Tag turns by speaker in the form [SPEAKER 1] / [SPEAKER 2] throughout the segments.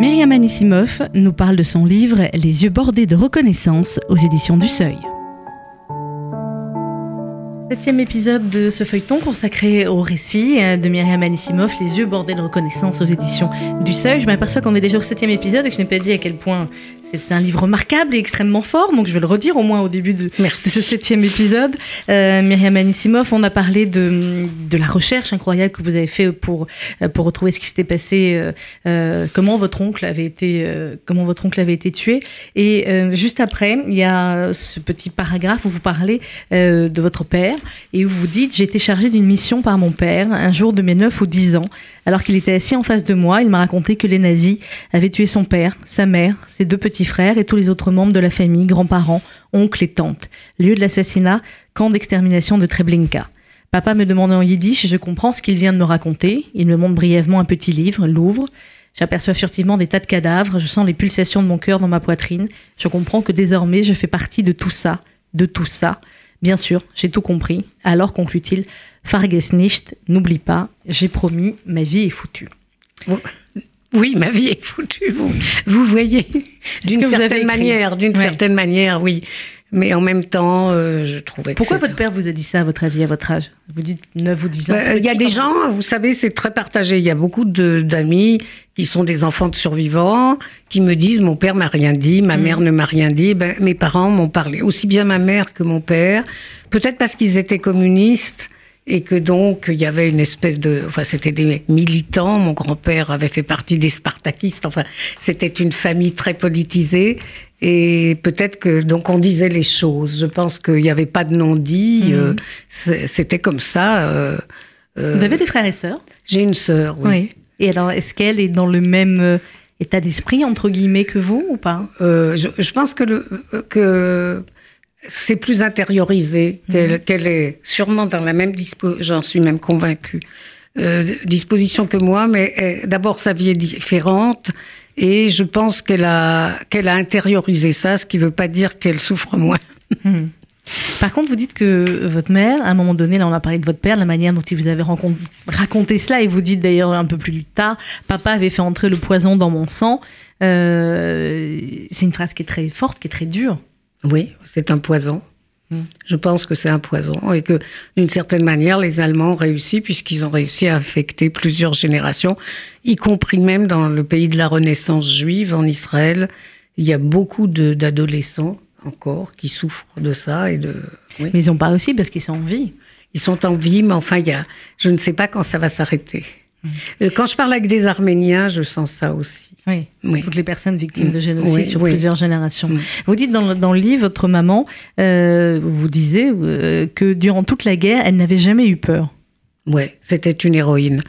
[SPEAKER 1] Myriam Anissimov nous parle de son livre Les yeux bordés de reconnaissance aux éditions du Seuil. Septième épisode de ce feuilleton consacré au récit de Myriam Anissimov, Les yeux bordés de reconnaissance aux éditions du Seuil. Je m'aperçois qu'on est déjà au septième épisode et que je n'ai pas dit à quel point c'est un livre remarquable et extrêmement fort, donc je vais le redire au moins au début de, ce septième épisode. Euh, Myriam Anissimov, on a parlé de, de, la recherche incroyable que vous avez fait pour, euh, pour retrouver ce qui s'était passé, euh, euh, comment votre oncle avait été, euh, comment votre oncle avait été tué. Et juste après, il y a ce petit paragraphe où vous parlez de votre père et où vous dites j'ai été chargé d'une mission par mon père un jour de mes 9 ou 10 ans. Alors qu'il était assis en face de moi, il m'a raconté que les nazis avaient tué son père, sa mère, ses deux petits frères et tous les autres membres de la famille, grands-parents, oncles et tantes. Lieu de l'assassinat, camp d'extermination de Treblinka. Papa me demande en yiddish, je comprends ce qu'il vient de me raconter. Il me montre brièvement un petit livre, l'ouvre. J'aperçois furtivement des tas de cadavres, je sens les pulsations de mon cœur dans ma poitrine. Je comprends que désormais je fais partie de tout ça, de tout ça. Bien sûr, j'ai tout compris. Alors conclut-il, Farges nicht, n'oublie pas, j'ai promis, ma vie est foutue.
[SPEAKER 2] Oui, ma vie est foutue. Vous, vous voyez, d'une certaine manière, d'une certaine manière, oui. Mais en même temps, euh, je trouvais.
[SPEAKER 1] Pourquoi votre père vous a dit ça à votre avis, à votre âge? Vous dites 9 ou 10 ans.
[SPEAKER 2] Bah, il y a des gens, vous savez, c'est très partagé. Il y a beaucoup d'amis qui sont des enfants de survivants qui me disent mon père m'a rien dit, ma mmh. mère ne m'a rien dit. Ben, mes parents m'ont parlé, aussi bien ma mère que mon père. Peut-être parce qu'ils étaient communistes et que donc il y avait une espèce de, enfin c'était des militants. Mon grand-père avait fait partie des Spartakistes. Enfin, c'était une famille très politisée et peut-être que donc on disait les choses. Je pense qu'il n'y avait pas de non-dit. Mhm. Euh, c'était comme ça. Euh,
[SPEAKER 1] euh, Vous avez des frères et sœurs?
[SPEAKER 2] J'ai une sœur. Oui. oui.
[SPEAKER 1] Et alors, est-ce qu'elle est dans le même état d'esprit entre guillemets que vous ou pas?
[SPEAKER 2] Je, je, pense que le que c'est plus intériorisé, mhm. qu'elle est sûrement dans la même disposition, j'en suis même convaincue, euh, disposition que moi, mais d'abord sa vie est différente et je pense qu'elle a, qu'elle a intériorisé ça, ce qui ne veut pas dire qu'elle souffre moins. Mhm.
[SPEAKER 1] Par contre, vous dites que votre mère, à un moment donné, là on a parlé de votre père, la manière dont il vous avait raconté cela, et vous dites d'ailleurs un peu plus tard, papa avait fait entrer le poison dans mon sang. Euh, c'est une phrase qui est très forte, qui est très dure.
[SPEAKER 2] Oui, c'est un poison. Hmm. Je pense que c'est un poison et que d'une certaine manière, les Allemands ont réussi puisqu'ils ont réussi à affecter plusieurs générations, y compris même dans le pays de la Renaissance juive, en Israël. Il y a beaucoup d'adolescents encore qui souffrent de ça et de.
[SPEAKER 1] Mais ils n'ont pas aussi parce qu'ils sont en vie.
[SPEAKER 2] Ils sont en vie, mais enfin, il y a, je ne sais pas quand ça va s'arrêter. Euh, quand je parle avec des Arméniens, je sens ça aussi.
[SPEAKER 1] Oui, toutes les personnes victimes de génocide sur plusieurs générations. Vous dites dans, dans, le livre, votre maman, euh, vous disiez euh, que durant toute la guerre, elle n'avait jamais eu peur.
[SPEAKER 2] Oui, c'était une héroïne.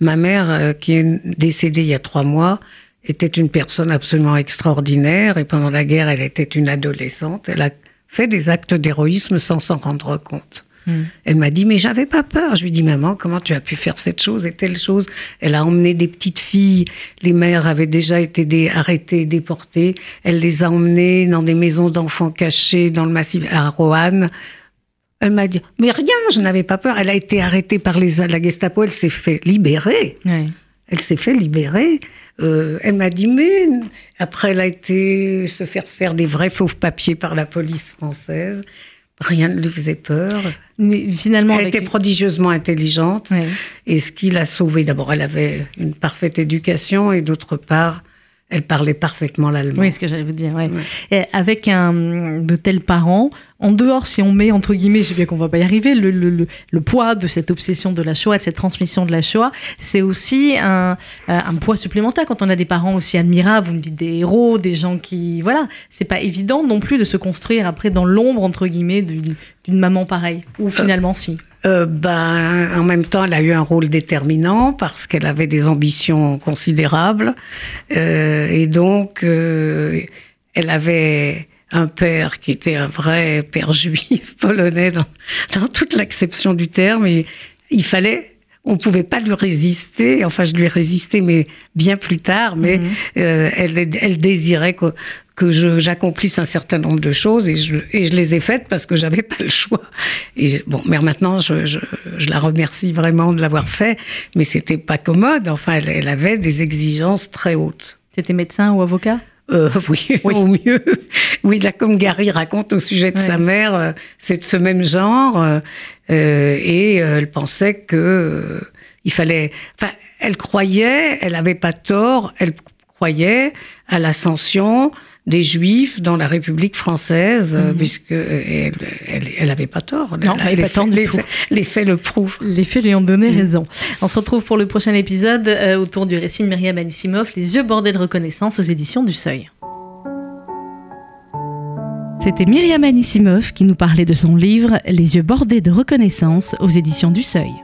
[SPEAKER 2] Ma mère, qui est décédée il y a trois mois, était une personne absolument extraordinaire et pendant la guerre, elle était une adolescente. Elle a fait des actes d'héroïsme sans s'en rendre compte. Mm. Elle m'a dit, mais j'avais pas peur. Je lui dis, maman, comment tu as pu faire cette chose et telle chose? Elle a emmené des petites filles. Les mères avaient déjà été arrêtées, déportées. Elle les a emmenées dans des maisons d'enfants cachées dans le massif à Roanne. Elle m'a dit, mais rien, je n'avais pas peur. Elle a été arrêtée par les, la Gestapo, elle s'est fait libérer. Elle s'est fait libérer. Euh, elle m'a dit, mais après, elle a été se faire faire des vrais faux papiers par la police française. Rien ne lui faisait peur. Mais finalement, elle était prodigieusement intelligente. Et ce qui l'a sauvée, d'abord, elle avait une parfaite éducation et d'autre part, elle parlait parfaitement l'allemand.
[SPEAKER 1] Oui, ce que j'allais vous dire. Et avec un, de tels parents, en dehors, si on met, entre guillemets, je sais bien qu'on va pas y arriver, le, le, le, poids de cette obsession de la Shoah, de cette transmission de la Shoah, c'est aussi un, un, poids supplémentaire quand on a des parents aussi admirables, vous me dites des héros, des gens qui, voilà, c'est pas évident non plus de se construire après dans l'ombre, entre guillemets, d'une maman pareille. Ou euh, finalement, si.
[SPEAKER 2] Euh, ben, en même temps, elle a eu un rôle déterminant parce qu'elle avait des ambitions considérables. Euh, et donc, euh, elle avait un père qui était un vrai père juif polonais dans, dans toute l'acception du terme. Et il fallait on pouvait pas lui résister. Enfin, je lui ai résisté, mais bien plus tard. Mais mhm. euh, elle, elle désirait que, que j'accomplisse un certain nombre de choses et je, et je les ai faites parce que j'avais pas le choix. Et bon, mais maintenant, je, je, je, la remercie vraiment de l'avoir fait, mais c'était pas commode. Enfin, elle, elle avait des exigences très hautes.
[SPEAKER 1] C'était médecin ou avocat?
[SPEAKER 2] Euh, oui, au mieux. Oui, là, comme Gary raconte au sujet de sa mère, euh, c'est de ce même genre. Euh, et elle pensait que il fallait. Enfin, elle croyait, elle n'avait pas tort, elle croyait à l'ascension des Juifs dans la République française, mhm. puisque elle n'avait pas tort.
[SPEAKER 1] Non, elle n'avait pas tort
[SPEAKER 2] les, faits, les faits le prouvent.
[SPEAKER 1] Les faits lui ont donné mhm. raison. On se retrouve pour le prochain épisode autour du récit de Myriam Anisimov, Les yeux bordés de reconnaissance aux éditions du Seuil. C'était Myriam Anisimov qui nous parlait de son livre Les yeux bordés de reconnaissance aux éditions du Seuil.